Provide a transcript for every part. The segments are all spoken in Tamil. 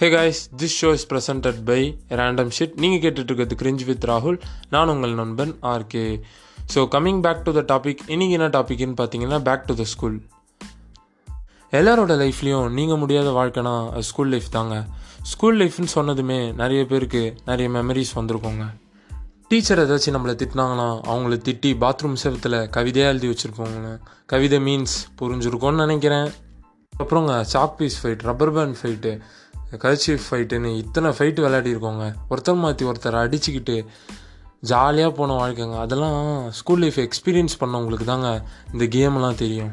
Hey guys this show is presented by random shit நீங்கள் கேட்டுட்டு இருக்கிறது கிரிஞ்ச் வித் ராகுல் நான் உங்கள் நண்பன் RK so coming back to the topic இன்றைக்கி என்ன டாபிக்னு பார்த்தீங்கன்னா பேக் டு த ஸ்கூல் எல்லாரோட லைஃப்லேயும் நீங்கள் முடியாத வாழ்க்கைனா அது ஸ்கூல் லைஃப் தாங்க. ஸ்கூல் லைஃப்னு சொன்னதுமே நிறைய பேருக்கு நிறைய மெமரிஸ் வந்திருக்கோங்க. டீச்சர் ஏதாச்சும் நம்மளை திட்டினாங்கன்னா அவங்கள திட்டி பாத்ரூம் செவத்தில் கவிதையாக எழுதி வச்சுருப்போங்க. கவிதை மீன்ஸ் புரிஞ்சுருக்கோன்னு நினைக்கிறேன். அப்புறங்க chalk piece fight rubber band fight kerchief ஃபைட்டுன்னு இத்தனை ஃபைட்டு விளையாடிருக்கோங்க ஒருத்தர் மாற்றி ஒருத்தர் அடிச்சுக்கிட்டு ஜாலியாக போன வாழ்க்கைங்க. அதெல்லாம் ஸ்கூல் லைஃப் எக்ஸ்பீரியன்ஸ் பண்ணவங்களுக்கு தாங்க இந்த கேம்லாம் தெரியும்.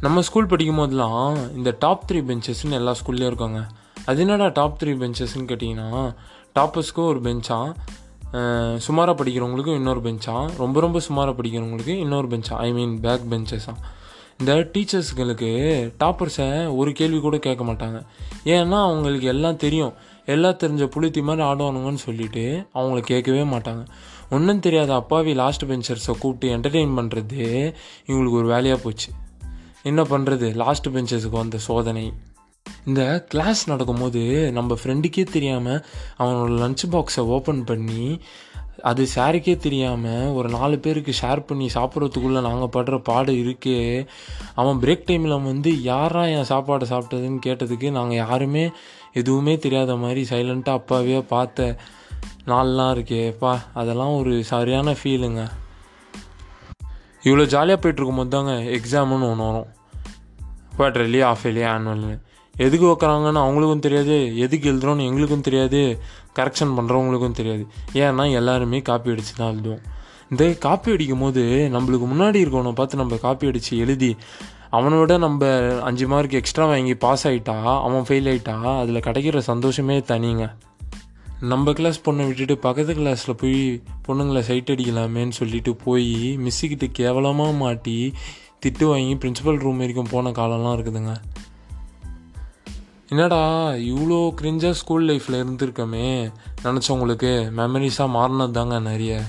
நம்ம ஸ்கூல் படிக்கும் போதெல்லாம் இந்த டாப் த்ரீ பெஞ்சஸ்ன்னு எல்லா ஸ்கூல்லேயும் இருக்காங்க. அது என்னடா டாப் த்ரீ பெஞ்சஸ்ன்னு கேட்டிங்கன்னா டாப்பர்ஸ்க்கும் ஒரு பெஞ்சாக சுமாராக படிக்கிறவங்களுக்கும் இன்னொரு பெஞ்சாக ரொம்ப ரொம்ப சுமாராக படிக்கிறவங்களுக்கு இன்னொரு பெஞ்சா ஐ மீன் பேக் பெஞ்சஸாக இந்த டீச்சர்ஸ்களுக்கு டாப்பர்ஸை ஒரு கேள்வி கூட கேட்க மாட்டாங்க. ஏன்னா அவங்களுக்கு எல்லாம் தெரியும். எல்லாம் தெரிஞ்ச புளித்தி மாதிரி ஆடுவானுங்கன்னு சொல்லிட்டு அவங்கள கேட்கவே மாட்டாங்க. ஒன்றும் தெரியாத அப்பாவி லாஸ்ட் பெஞ்சர்ஸை கூப்பிட்டு என்டர்டெயின் பண்ணுறது இவங்களுக்கு ஒரு வேலையாக போச்சு. என்ன பண்ணுறது லாஸ்ட் பெஞ்சர்ஸுக்கு வந்த சோதனை. இந்த கிளாஸ் நடக்கும்போது நம்ம ஃப்ரெண்டுக்கே தெரியாமல் அவனோட லஞ்ச் பாக்ஸை ஓப்பன் பண்ணி அது சாருக்கே தெரியாமல் ஒரு நாலு பேருக்கு ஷேர் பண்ணி சாப்பிட்றதுக்குள்ளே நாங்கள் படுற பாடு இருக்கே. அவன் பிரேக் டைமில் வந்து யாரா என் சாப்பாடை சாப்பிட்டதுன்னு கேட்டதுக்கு நாங்கள் யாருமே எதுவுமே தெரியாத மாதிரி சைலண்ட்டாக அப்பாவே பார்த்த நாள்லாம் இருக்கேப்பா அதெல்லாம் ஒரு சரியான ஃபீலுங்க இவ்வளோ ஜாலியாக போயிட்டுருக்கும்போது தாங்க எக்ஸாமுன்னு ஒன்று வரும். குவார்டர்லி ஆஃப் இயர்லி ஆனுவல்னு எதுக்கு வைக்கிறாங்கன்னு அவங்களுக்கும் தெரியாது. எதுக்கு எழுதுறோன்னு எங்களுக்கும் தெரியாது. கரெக்ஷன் பண்ணுறவங்களுக்கும் தெரியாது. ஏன்னா எல்லாருமே காப்பி அடித்து தான் எழுதுவோம். இந்த காப்பி அடிக்கும் போது நம்மளுக்கு முன்னாடி இருக்கவனை பார்த்து நம்ம காப்பி அடித்து எழுதி அவனை விட நம்ம அஞ்சு மார்க் எக்ஸ்ட்ரா வாங்கி பாஸ் ஆகிட்டா அவன் ஃபெயில் ஆகிட்டா அதில் கிடைக்கிற சந்தோஷமே தனிங்க. நம்ம கிளாஸ் பொண்ணை விட்டுட்டு பக்கத்து கிளாஸில் போய் பொண்ணுங்களை சைட் அடிக்கலாமேன்னு சொல்லிட்டு போய் மிஸ்ஸுக்கிட்ட கேவலமாக மாட்டி திட்டு வாங்கி பிரின்சிபல் ரூம் வரைக்கும் போன காலம்லாம் இருக்குதுங்க. என்னடா இவ்வளோ கிரிஞ்சாக ஸ்கூல் லைஃப்பில் இருந்திருக்கமே. நினச்சவங்களுக்கு மெமரிஸாக மாறினது தாங்க நிறைய.